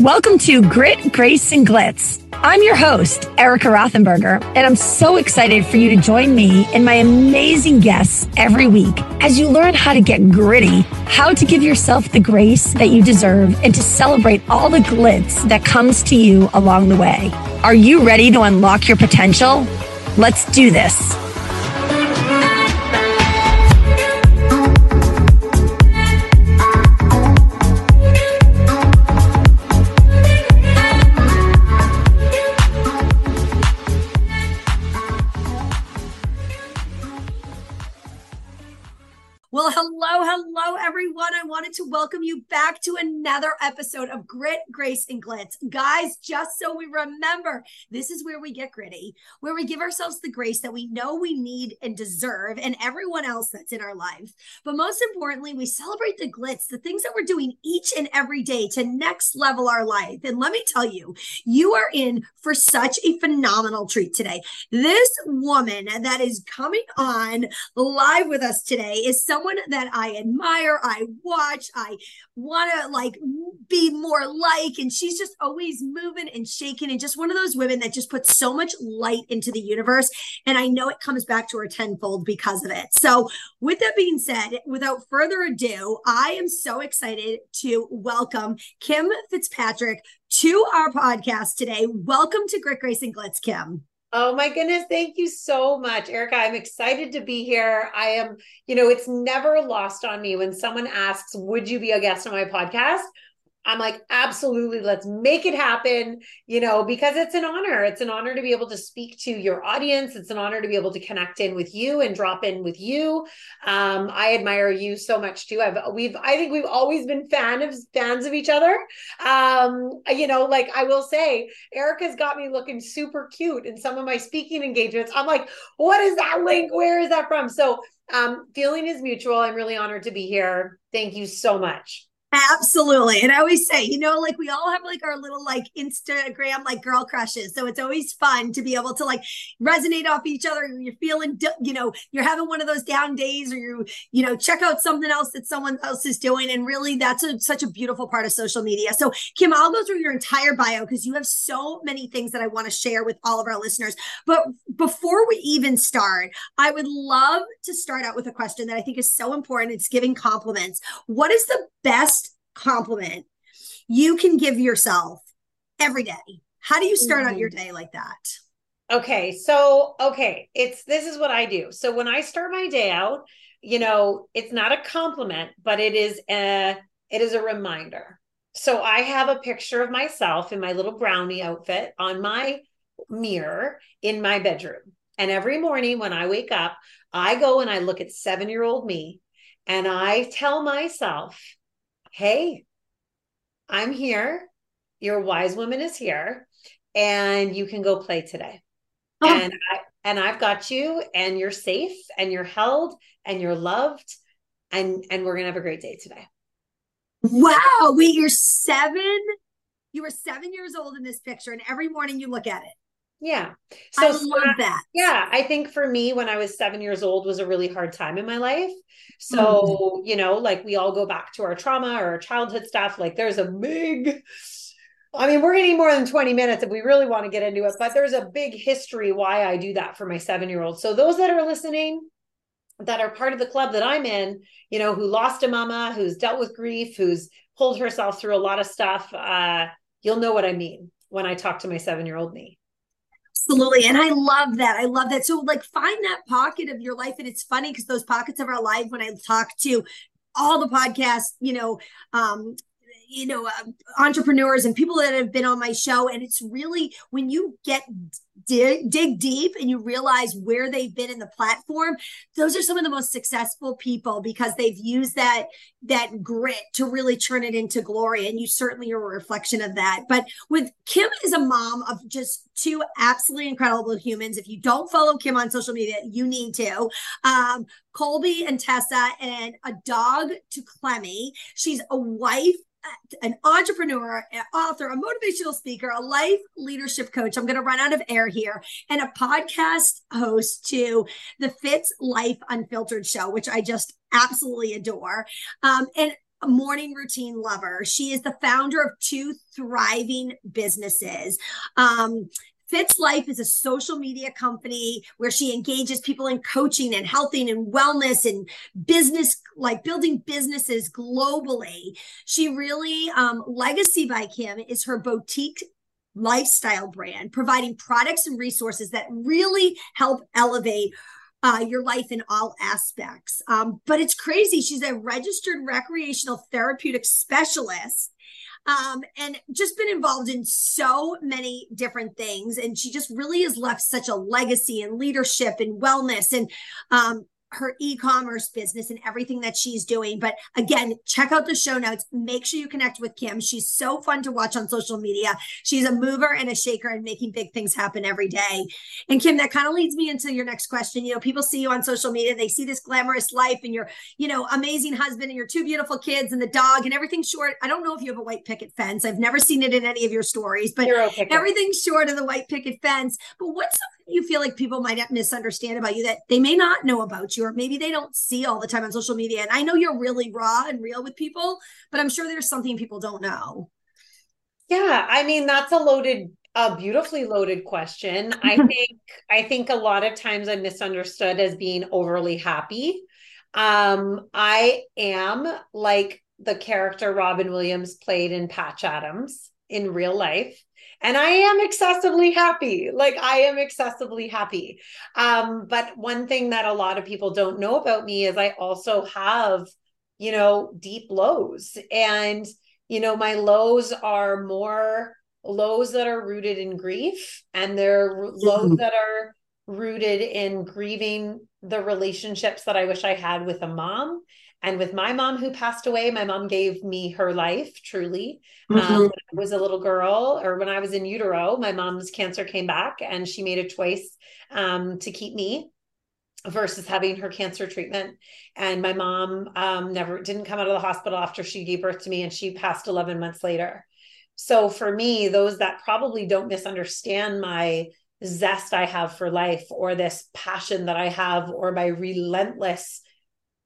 Welcome to Grit, Grace, and Glitz. I'm your host, Erica Rothenberger, and I'm so excited for you to join me and my amazing guests every week as you learn how to get gritty, how to give yourself the grace that you deserve, and to celebrate all the glitz that comes to you along the way. Are you ready to unlock your potential? Let's do this. To welcome you back to another episode of Grit, Grace, and Glitz. Guys, just so we remember, this is where we get gritty, where we give ourselves the grace that we know we need and deserve, and everyone else that's in our life. But most importantly, we celebrate the glitz, the things that we're doing each and every day to next level our life. And let me tell you, you are in for such a phenomenal treat today. This woman that is coming on live with us today is someone that I admire, I watch, I want to like be more like. And she's just always moving and shaking and just one of those women that just puts so much light into the universe. And I know it comes back to her tenfold because of it. So, with that being said, without further ado, I am so excited to welcome Kim Fitzpatrick to our podcast today. Welcome to Grit Grace and Glitz, Kim. Oh my goodness. Thank you so much, Erica. I'm excited to be here. I am, you know, it's never lost on me when someone asks, Would you be a guest on my podcast? I'm like, absolutely, let's make it happen, you know, because it's an honor. It's an honor to be able to speak to your audience. It's an honor to be able to connect in with you and drop in with you. Um, I admire you so much too. I've we've I think we've always been fan of fans of each other. Um, you know, like I will say, Erica's got me looking super cute in some of my speaking engagements. I'm like, what is that link? Where is that from? So um, feeling is mutual. I'm really honored to be here. Thank you so much. Absolutely. And I always say, you know, like we all have like our little like Instagram like girl crushes. So it's always fun to be able to like resonate off each other. You're feeling, you know, you're having one of those down days or you, you know, check out something else that someone else is doing. And really that's a, such a beautiful part of social media. So Kim, I'll go through your entire bio because you have so many things that I want to share with all of our listeners. But before we even start, I would love to start out with a question that I think is so important. It's giving compliments. What is the best compliment you can give yourself every day. How do you start mm-hmm. out your mm-hmm. day like that? Okay. So, okay, it's this is what I do. So when I start my day out, you know, it's not a compliment, but it is a it is a reminder. So I have a picture of myself in my little brownie outfit on my mirror in my bedroom. And every morning when I wake up, I go and I look at 7-year-old me and I tell myself, hey, I'm here. Your wise woman is here, and you can go play today. Oh. And I and I've got you, and you're safe, and you're held, and you're loved, and and we're gonna have a great day today. Wow! Wait, you're seven. You were seven years old in this picture, and every morning you look at it. Yeah. So I love that. Yeah. I think for me, when I was seven years old was a really hard time in my life. So, mm-hmm. you know, like we all go back to our trauma or our childhood stuff. Like there's a big, I mean, we're going to need more than 20 minutes if we really want to get into it, but there's a big history why I do that for my seven year old. So those that are listening, that are part of the club that I'm in, you know, who lost a mama, who's dealt with grief, who's pulled herself through a lot of stuff, uh, you'll know what I mean when I talk to my seven year old me. Absolutely. And I love that. I love that. So, like, find that pocket of your life. And it's funny because those pockets of our life, when I talk to all the podcasts, you know, um, you know, uh, entrepreneurs and people that have been on my show. And it's really when you get dig, dig deep and you realize where they've been in the platform, those are some of the most successful people because they've used that that grit to really turn it into glory. And you certainly are a reflection of that. But with Kim is a mom of just two absolutely incredible humans. If you don't follow Kim on social media, you need to. Um, Colby and Tessa and a dog to Clemmy. She's a wife an entrepreneur, an author, a motivational speaker, a life leadership coach. I'm going to run out of air here, and a podcast host to the Fitz Life Unfiltered show, which I just absolutely adore. Um, and a morning routine lover. She is the founder of two thriving businesses. Um, Fitz Life is a social media company where she engages people in coaching and healthing and wellness and business, like building businesses globally. She really, um, Legacy by Kim is her boutique lifestyle brand, providing products and resources that really help elevate uh, your life in all aspects. Um, but it's crazy. She's a registered recreational therapeutic specialist um, and just been involved in so many different things. And she just really has left such a legacy in leadership and wellness and um, her e-commerce business and everything that she's doing. But again, check out the show notes. Make sure you connect with Kim. She's so fun to watch on social media. She's a mover and a shaker and making big things happen every day. And Kim, that kind of leads me into your next question. You know, people see you on social media, they see this glamorous life and your, you know, amazing husband and your two beautiful kids and the dog and everything short. I don't know if you have a white picket fence. I've never seen it in any of your stories, but everything's short of the white picket fence. But what's you feel like people might misunderstand about you that they may not know about you? or maybe they don't see all the time on social media. And I know you're really raw and real with people, but I'm sure there's something people don't know. Yeah, I mean that's a loaded a beautifully loaded question. I think I think a lot of times I'm misunderstood as being overly happy. Um I am like the character Robin Williams played in Patch Adams in real life and i am excessively happy. Like i am excessively happy. Um but one thing that a lot of people don't know about me is i also have you know deep lows. And you know my lows are more lows that are rooted in grief and they're lows that are rooted in grieving the relationships that i wish i had with a mom and with my mom who passed away, my mom gave me her life truly. Um, mm-hmm. Um, when I was a little girl, or when I was in utero, my mom's cancer came back and she made a choice um, to keep me versus having her cancer treatment. And my mom um, never didn't come out of the hospital after she gave birth to me, and she passed 11 months later. So for me, those that probably don't misunderstand my zest I have for life or this passion that I have or my relentless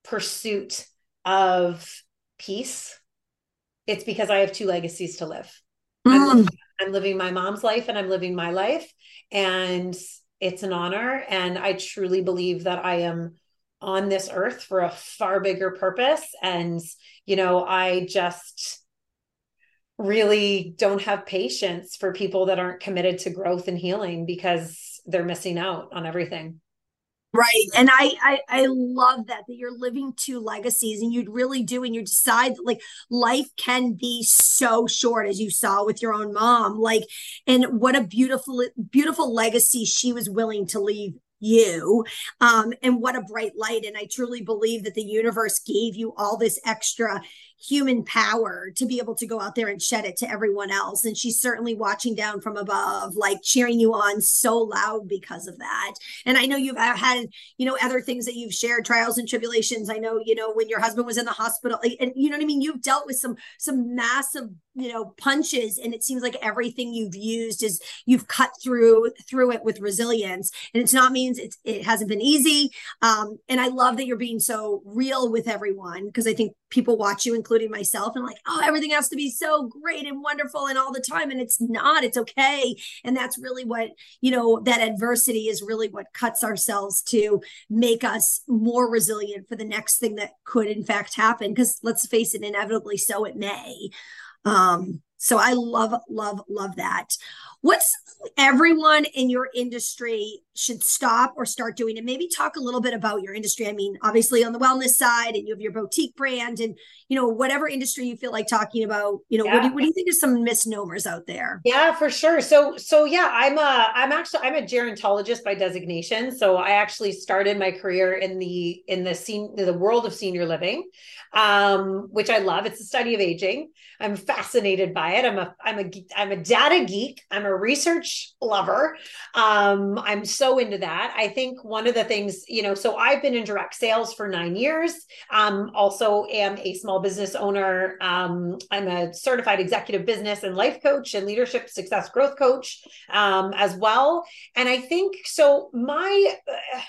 pursuit of peace, it's because I have two legacies to live. Mm. I'm, I'm living my mom's life and I'm living my life. And it's an honor. And I truly believe that I am on this earth for a far bigger purpose. And, you know, I just really don't have patience for people that aren't committed to growth and healing because they're missing out on everything. Right. And I, I I love that that you're living two legacies and you'd really do and you decide that like life can be so short as you saw with your own mom. Like and what a beautiful beautiful legacy she was willing to leave you um and what a bright light and i truly believe that the universe gave you all this extra human power to be able to go out there and shed it to everyone else. And she's certainly watching down from above, like cheering you on so loud because of that. And I know you've had, you know, other things that you've shared, trials and tribulations. I know, you know, when your husband was in the hospital, and you know what I mean? You've dealt with some some massive, you know, punches, and it seems like everything you've used is you've cut through through it with resilience. And it's not means it's it hasn't been easy. Um, and I love that you're being so real with everyone because I think people watch you, including myself, and like, oh, everything has to be so great and wonderful and all the time. And it's not, it's okay. And that's really what, you know, that adversity is really what cuts ourselves to make us more resilient for the next thing that could, in fact, happen. Because let's face it, inevitably so it may. Um, so I love, love, love that. What's everyone in your industry should stop or start doing and maybe talk a little bit about your industry. I mean obviously on the wellness side and you have your boutique brand and you know whatever industry you feel like talking about you know yeah. what, do you, what do you think of some misnomers out there? Yeah for sure. So so yeah i'm a i'm actually i'm a gerontologist by designation. So i actually started my career in the in the scene the world of senior living um which i love. It's the study of aging. I'm fascinated by it. I'm a i'm a i'm a data geek. I'm a research lover. Um i'm so into that. I think one of the things, you know, so I've been in direct sales for nine years. Um, also am a small business owner. Um, I'm a certified executive business and life coach and leadership success growth coach um, as well. And I think so. My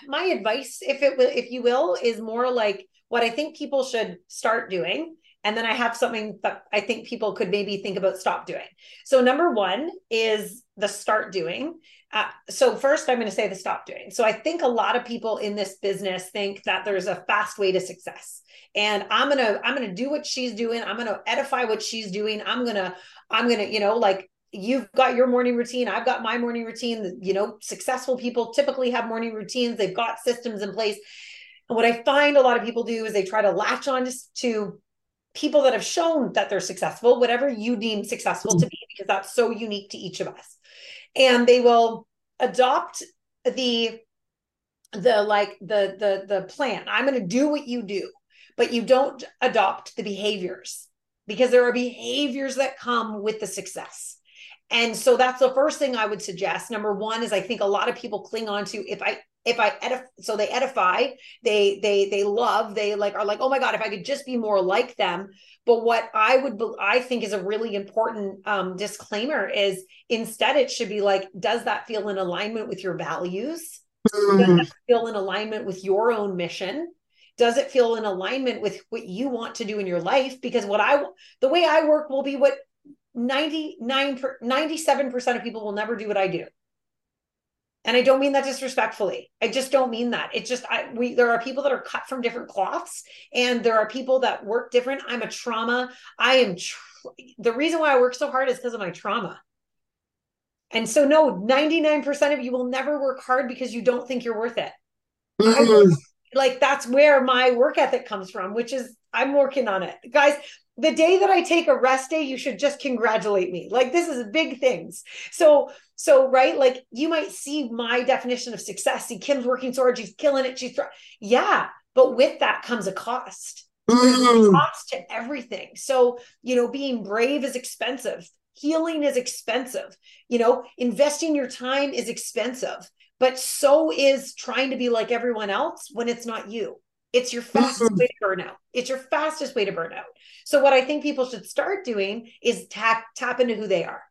my advice, if it will, if you will, is more like what I think people should start doing and then I have something that I think people could maybe think about stop doing. So, number one is the start doing. Uh, so, first, I'm going to say the stop doing. So, I think a lot of people in this business think that there's a fast way to success, and I'm gonna I'm gonna do what she's doing. I'm gonna edify what she's doing. I'm gonna I'm gonna you know like you've got your morning routine i've got my morning routine you know successful people typically have morning routines they've got systems in place and what i find a lot of people do is they try to latch on to people that have shown that they're successful, whatever you deem successful to mm. be, because that's so unique to each of us. And they will adopt the the like the the the plan. I'm going to do what you do, but you don't adopt the behaviors because there are behaviors that come with the success. And so that's the first thing I would suggest. Number one is I think a lot of people cling on to if I if I edify, so they edify, they they they love, they like are like, oh my god, if I could just be more like them. But what I would I think is a really important um, disclaimer is instead it should be like, does that feel in alignment with your values? Mm. Does it feel in alignment with your own mission? Does it feel in alignment with what you want to do in your life? Because what I the way I work will be what 99 97% of people will never do what I do and i don't mean that disrespectfully. I just don't mean that. It's just i we there are people that are cut from different cloths and there are people that work different. I'm a trauma. I am tr- the reason why i work so hard is because of my trauma. And so no 99% of you will never work hard because you don't think you're worth it. Mm-hmm. like that's where my work ethic comes from which is i'm working on it. Guys the day that I take a rest day, you should just congratulate me. Like this is big things. So, so right, like you might see my definition of success. See, Kim's working so hard, she's killing it. She's yeah, but with that comes a cost. Mm. A cost to everything. So, you know, being brave is expensive. Healing is expensive. You know, investing your time is expensive, but so is trying to be like everyone else when it's not you. It's your fastest mm-hmm. way to burn out. It's your fastest way to burn out. So what I think people should start doing is tap tap into who they are.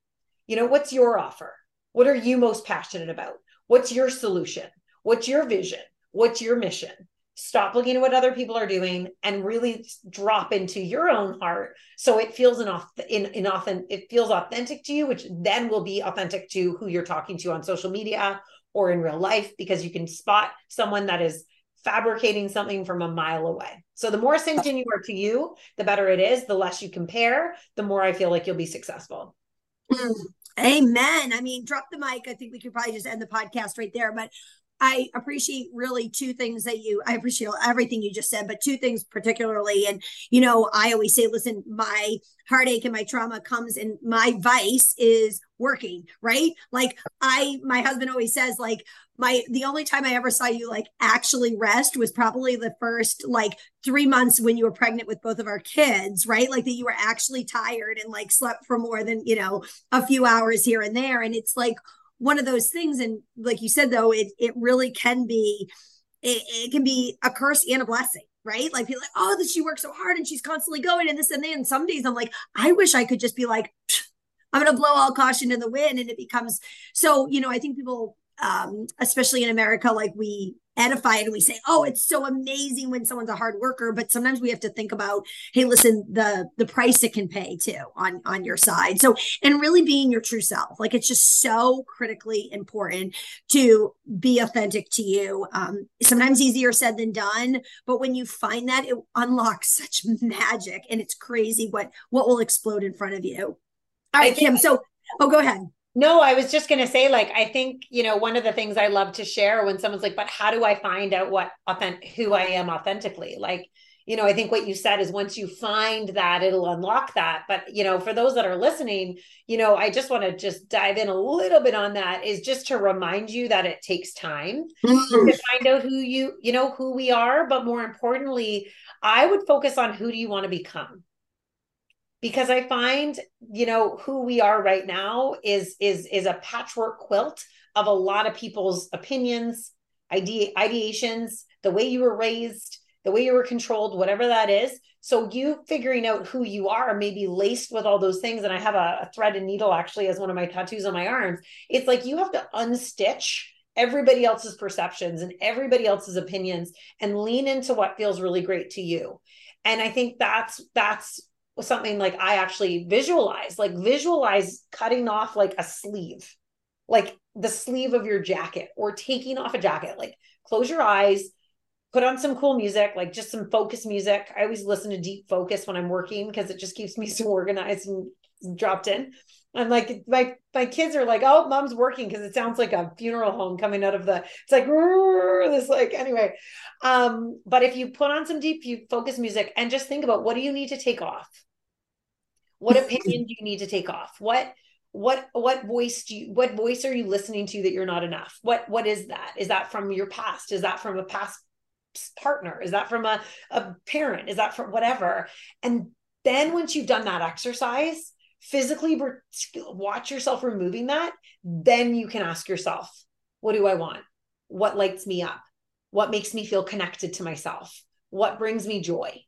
You know, what's your offer? What are you most passionate about? What's your solution? What's your vision? What's your mission? Stop looking at what other people are doing and really drop into your own heart so it feels an in, in often it feels authentic to you, which then will be authentic to who you're talking to on social media or in real life because you can spot someone that is fabricating something from a mile away. So the more synced in you are to you, the better it is. The less you compare, the more I feel like you'll be successful. Mm, amen. I mean, drop the mic. I think we could probably just end the podcast right there. But I appreciate really two things that you, I appreciate everything you just said, but two things particularly. And, you know, I always say, listen, my heartache and my trauma comes and my vice is working, right? Like I, my husband always says, like, my, the only time I ever saw you like actually rest was probably the first like three months when you were pregnant with both of our kids, right? Like that you were actually tired and like slept for more than, you know, a few hours here and there. And it's like, one of those things. And like you said though it it really can be it, it can be a curse and a blessing right? Like people like oh that she works so hard and she's constantly going and this and that. And some days i'm like i wish i could just be like i'm to blow all caution in the wind and it becomes so you know i think people um especially in america like we edified and we say oh it's so amazing when someone's a hard worker. But sometimes we have to think about hey listen the the price it can pay too on on your side. So and really being your true self. Like it's just so critically important to be authentic to you. Um sometimes easier said than done but when you find that it unlocks such magic and it's crazy what what will explode in front of you. All right kim so oh go ahead no, I was just going to say, like, I think, you know, one of the things I love to share when someone's like, but how do I find out what authentic, who I am authentically? Like, you know, I think what you said is once you find that, it'll unlock that. But, you know, for those that are listening, you know, I just want to just dive in a little bit on that is just to remind you that it takes time mm-hmm. to find out who you, you know, who we are. But more importantly, I would focus on who do you want to become? Because I find, you know, who we are right now is is is a patchwork quilt of a lot of people's opinions, ide- ideations, the way you were raised, the way you were controlled, whatever that is. So you figuring out who you are, maybe laced with all those things. And I have a, a thread and needle actually as one of my tattoos on my arms. It's like you have to unstitch everybody else's perceptions and everybody else's opinions and lean into what feels really great to you And I think that's that's something like I actually visualize, like visualize cutting off like a sleeve, like the sleeve of your jacket or taking off a jacket. Like close your eyes, put on some cool music, like just some focus music. I always listen to deep focus when I'm working because it just keeps me so organized and dropped in. I'm like my my kids are like, oh, mom's working because it sounds like a funeral home coming out of the. It's like this like anyway. Um, but if you put on some deep focus music and just think about what do you need to take off? What opinion do you need to take off? What what what voice do you what voice are you listening to that you're not enough? What what is that? Is that from your past? Is that from a past partner? Is that from a, a parent? Is that from whatever? And then once you've done that exercise, physically watch yourself removing that, then you can ask yourself, what do I want? What lights me up? What makes me feel connected to myself? What brings me joy?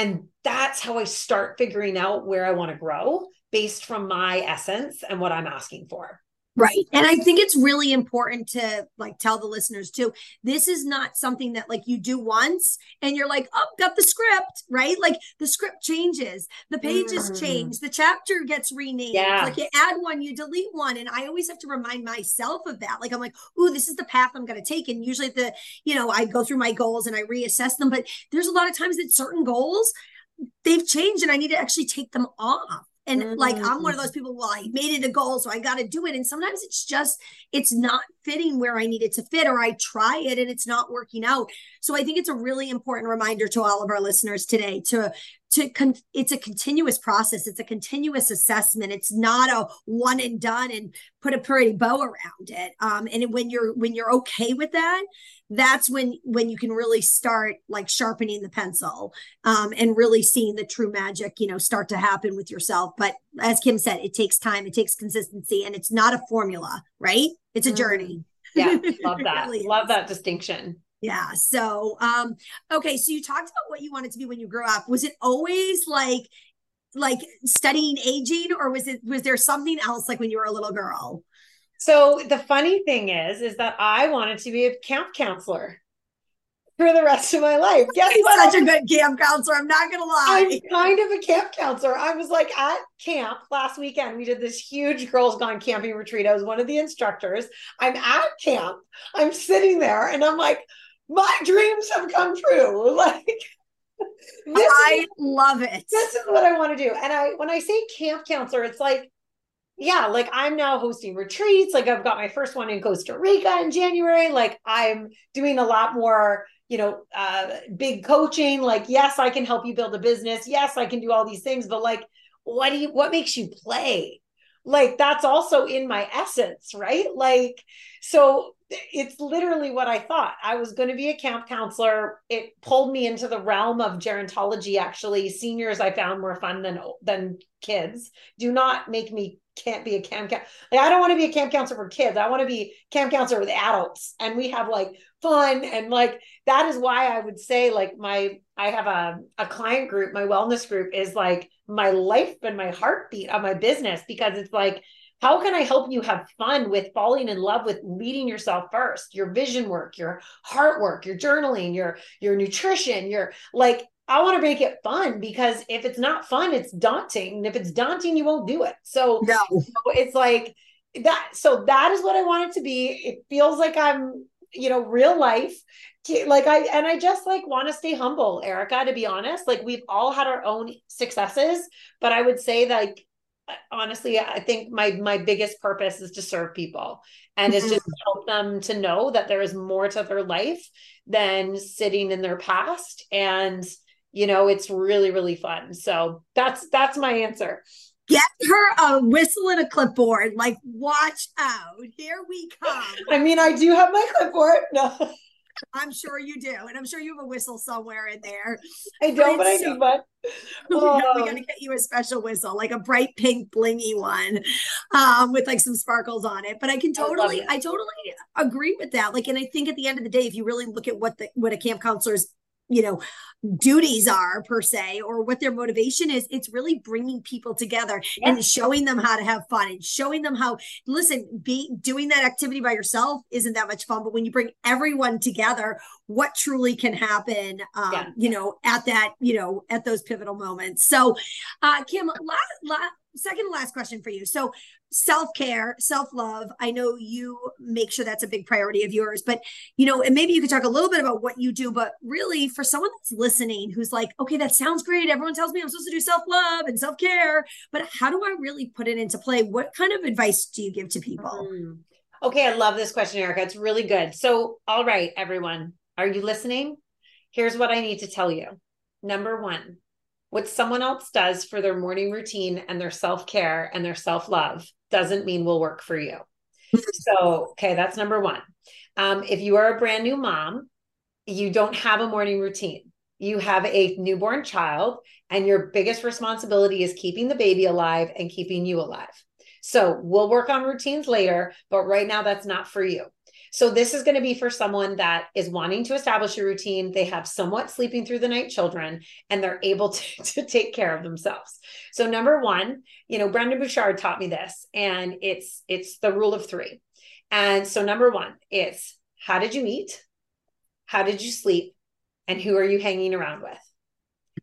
And that's how I start figuring out where I want to grow based from my essence and what I'm asking for. Right. And I think it's really important to like tell the listeners too. This is not something that like you do once and you're like, oh, got the script, right? Like the script changes, the pages mm. change, the chapter gets renamed. Yeah. Like you add one, you delete one. And I always have to remind myself of that. Like I'm like, oh, this is the path I'm going to take. And usually the, you know, I go through my goals and I reassess them. But there's a lot of times that certain goals, they've changed and I need to actually take them off and mm-hmm. like I'm one of those people, well, I made it a goal, so I got to do it. And sometimes it's just, it's not fitting where I need it to fit, or I try it and it's not working out. So I think it's a really important reminder to all of our listeners today to to con- it's a continuous process. It's a continuous assessment. It's not a one and done and put a pretty bow around it. Um, and when you're when you're okay with that that's when when you can really start like sharpening the pencil um, and really seeing the true magic you know start to happen with yourself. But as kim said it takes time it takes consistency and it's not a formula right? It's a journey. Mm. yeah love that. really love that distinction yeah. So, um, okay. So you talked about what you wanted to be when you grew up. Was it always like, like studying aging, or was it was there something else like when you were a little girl? So the funny thing is, is that I wanted to be a camp counselor for the rest of my life. Guess He's what? Such a good camp counselor. I'm not gonna lie. I'm kind of a camp counselor. I was like at camp last weekend. We did this huge girls gone camping retreat. I was one of the instructors. I'm at camp. I'm sitting there and I'm like, my dreams have come true. Like I is, love it. This is what I want to do. And I when I say camp counselor, it's like, yeah, like I'm now hosting retreats. Like I've got my first one in Costa Rica in January. Like I'm doing a lot more, you know, uh big coaching. Like, yes, I can help you build a business. Yes, I can do all these things, but like what do you what makes you play? Like that's also in my essence, right? Like so it's literally what I thought. I was going to be a camp counselor. It pulled me into the realm of gerontology. Actually, seniors I found more fun than than kids. Do not make me can't be a camp like I don't want to be a camp counselor for kids. I want to be camp counselor with adults, and we have like fun and like that is why I would say like my I have a a client group. My wellness group is like my life and my heartbeat of my business because it's like how can I help you have fun with falling in love with leading yourself first? Your vision work, your heart work, your journaling, your your nutrition, your like I want to make it fun because if it's not fun, it's daunting. And if it's daunting, you won't do it. So, no. so it's like that. So that is what I want it to be. It feels like I'm, you know, real life. Like I and I just like want to stay humble, Erica, to be honest. Like we've all had our own successes, but I would say like honestly i think my my biggest purpose is to serve people and mm-hmm. it's just help them to know that there is more to their life than sitting in their past. And you know it's really really fun. So that's that's my answer. Get her a whistle and a clipboard. Like watch out. Here we come. I mean i do have my clipboard. No I'm sure you do. And I'm sure you have a whistle somewhere in there. I don't, but, but I so, need one. Oh. we got to get you a special whistle, like a bright pink blingy one um, with like some sparkles on it. But I can totally, I, I totally agree with that. Like, and I think at the end of the day, if you really look at what the what a camp counselor's you know duties are per se or what their motivation is it's really bringing people together and showing them how to have fun and showing them how listen be doing that activity by yourself isn't that much fun but when you bring everyone together what truly can happen um, yeah. you know at that you know at those pivotal moments. So uh kim last, last second last question for you. So self-care self-love. I know you make sure that's a big priority of yours but you know and maybe you could talk a little bit about what you do but really for someone that's listening who's like okay that sounds great. Everyone tells me i'm supposed to do self-love and self-care but how do i really put it into play? What kind of advice do you give to people? Mm. okay i love this question erica. It's really good. So all right everyone are you listening? Here's what i need to tell you. Number one what someone else does for their morning routine and their self-care and their self-love doesn't mean will work for you. so, okay, that's number one. Um, if you are a brand new mom, you don't have a morning routine. You have a newborn child, and your biggest responsibility is keeping the baby alive and keeping you alive. So, we'll work on routines later, but right now, that's not for you. So this is going to be for someone that is wanting to establish a routine. They have somewhat sleeping through the night children and they're able to, to take care of themselves. So number one, you know, Brendon Burchard taught me this and it's it's the rule of 3. And so number one, it's how did you eat? How did you sleep? And who are you hanging around with?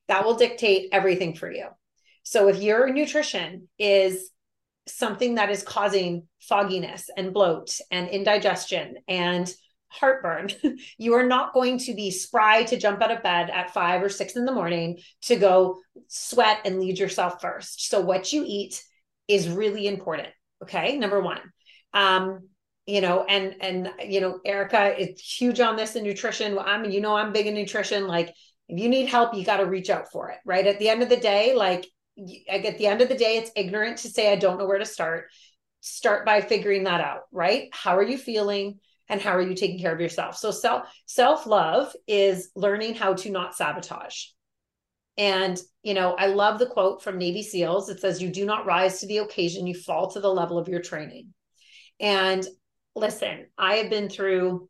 That will dictate everything for you. So if your nutrition is something that is causing fogginess and bloat and indigestion and heartburn, you are not going to be spry to jump out of bed at five or six in the morning to go sweat and lead yourself first. So, what you eat is really important. Okay. Number one. Um, you know, and and you know, Erica is huge on this in nutrition. I'm, you know, I'm big in nutrition. Like, if you need help, you got to reach out for it. Right. At the end of the day, like at the end of the day, it's ignorant to say, I don't know where to start. Start by figuring that out, right? How are you feeling? And how are you taking care of yourself? So self self love is learning how to not sabotage. And you know, I love the quote from Navy SEALs. It says, "You do not rise to the occasion; you fall to the level of your training." And listen, I have been through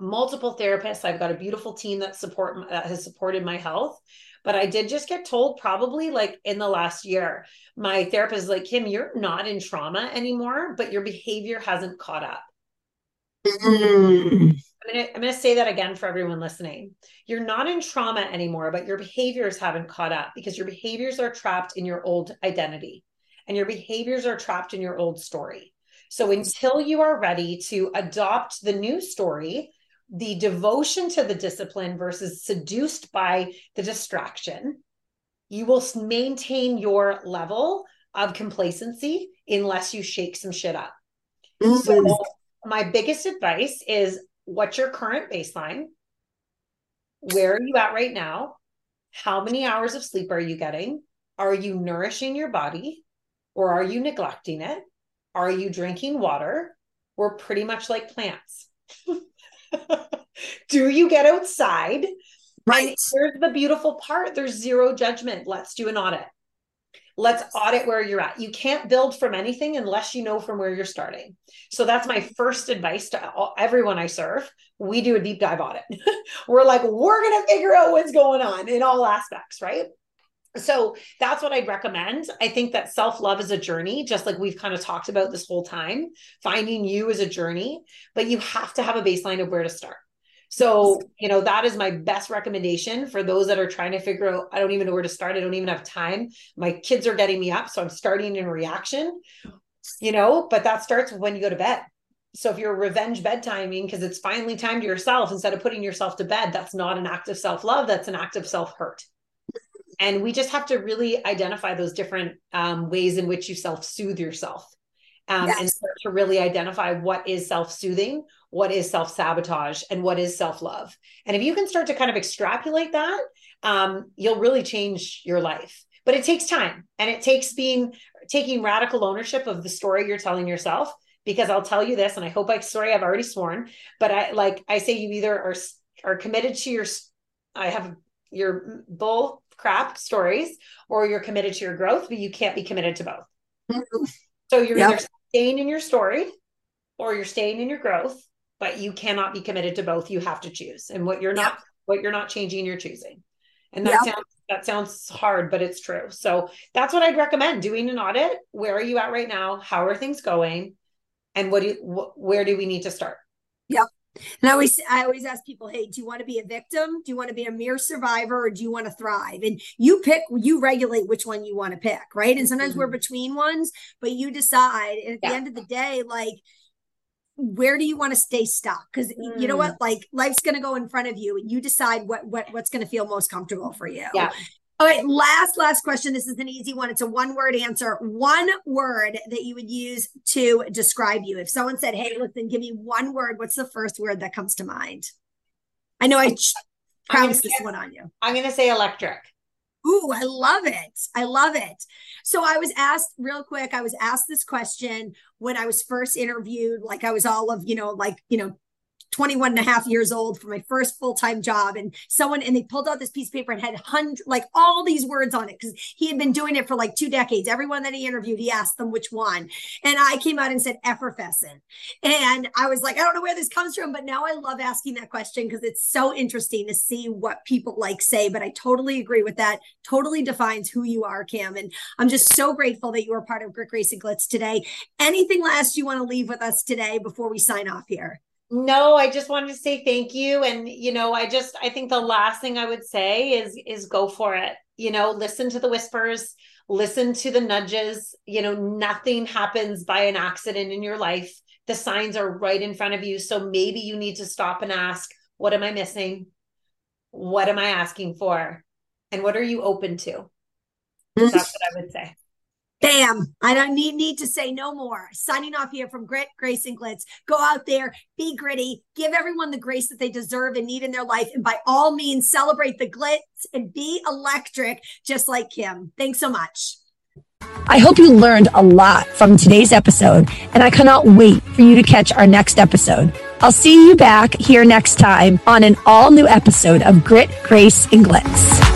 multiple therapists. I've got a beautiful team that support that has supported my health. But I did just get told probably like in the last year, my therapist is like, Kim, you're not in trauma anymore, but your behavior hasn't caught up. Mm. I'm gonna, I'm gonna say that again for everyone listening. You're not in trauma anymore, but your behaviors haven't caught up because your behaviors are trapped in your old identity and your behaviors are trapped in your old story. So until you are ready to adopt the new story, the devotion to the discipline versus seduced by the distraction, you will maintain your level of complacency unless you shake some shit up. Mm-hmm. So, my biggest advice is what's your current baseline? Where are you at right now? How many hours of sleep are you getting? Are you nourishing your body or are you neglecting it? Are you drinking water? We're pretty much like plants. do you get outside? Right. And here's the beautiful part there's zero judgment. Let's do an audit. Let's audit where you're at. You can't build from anything unless you know from where you're starting. So that's my first advice to all, everyone I serve. We do a deep dive audit. we're like, we're going to figure out what's going on in all aspects, right? So that's what I'd recommend. I think that self love is a journey, just like we've kind of talked about this whole time. Finding you is a journey, but you have to have a baseline of where to start. So, you know, that is my best recommendation for those that are trying to figure out, I don't even know where to start. I don't even have time. My kids are getting me up. So I'm starting in reaction, you know, but that starts when you go to bed. So if you're revenge bedtiming because it's finally time to yourself instead of putting yourself to bed, that's not an act of self love. That's an act of self hurt and we just have to really identify those different um, ways in which you self-soothe yourself. Um, yes. and start to really identify what is self-soothing what is self-sabotage and what is self-love. And if you can start to kind of extrapolate that um, you'll really change your life. But it takes time and it takes being taking radical ownership of the story you're telling yourself because i'll tell you this and i hope i sorry i've already sworn but i like i say you either are are committed to your i have your bull crap stories or you're committed to your growth, but you can't be committed to both. Mm-hmm. So you're yep. either staying in your story or you're staying in your growth, but you cannot be committed to both. You have to choose. And what you're not what you're not changing, you're choosing. And that yep. sounds that sounds hard, but it's true. So that's what I'd recommend doing an audit. Where are you at right now? How are things going? And what do you, wh- where do we need to start? Yep. And I always I always ask people, hey, do you want to be a victim? Do you want to be a mere survivor or do you want to thrive? And you pick, you regulate which one you want to pick, right? And sometimes mm-hmm. we're between ones, but you decide. And at yeah. the end of the day, like where do you want to stay stuck because mm. you know what mm. like life's going to go in front of you and you decide what what what's going to feel most comfortable for you yeah all right last last question. This is an easy one. It's a one word answer. One word that you would use to describe you. If someone said hey listen give me one word what's the first word that comes to mind? I know i pounced this one on you. I'm going to say electric. Ooh, I love it. I love it. So I was asked real quick, I was asked this question when I was first interviewed, like I was all of, you know, like, you know, 21 and a half years old for my first full-time job. And someone and they pulled out this piece of paper and had hundred like all these words on it because he had been doing it for like two decades. Everyone that he interviewed he asked them which one. And i came out and said effervescent. And i was like i don't know where this comes from but now i love asking that question because it's so interesting to see what people like say. But i totally agree with that. Totally defines who you are kim and i'm just so grateful that you were part of grit grace and glitz today. Anything last you want to leave with us today before we sign off here no, I just wanted to say thank you. And, you know, I just, I think the last thing I would say is, is go for it. You know, listen to the whispers, listen to the nudges. You know, nothing happens by an accident in your life. The signs are right in front of you. So maybe you need to stop and ask, what am I missing? What am I asking for? And what are you open to? That's what I would say. Bam. I don't need need to say no more. Signing off here from Grit, Grace, and Glitz. Go out there, be gritty, give everyone the grace that they deserve and need in their life. And by all means, celebrate the glitz and be electric, just like Kim. Thanks so much. I hope you learned a lot from today's episode, and I cannot wait for you to catch our next episode. I'll see you back here next time on an all new episode of Grit, Grace, and Glitz.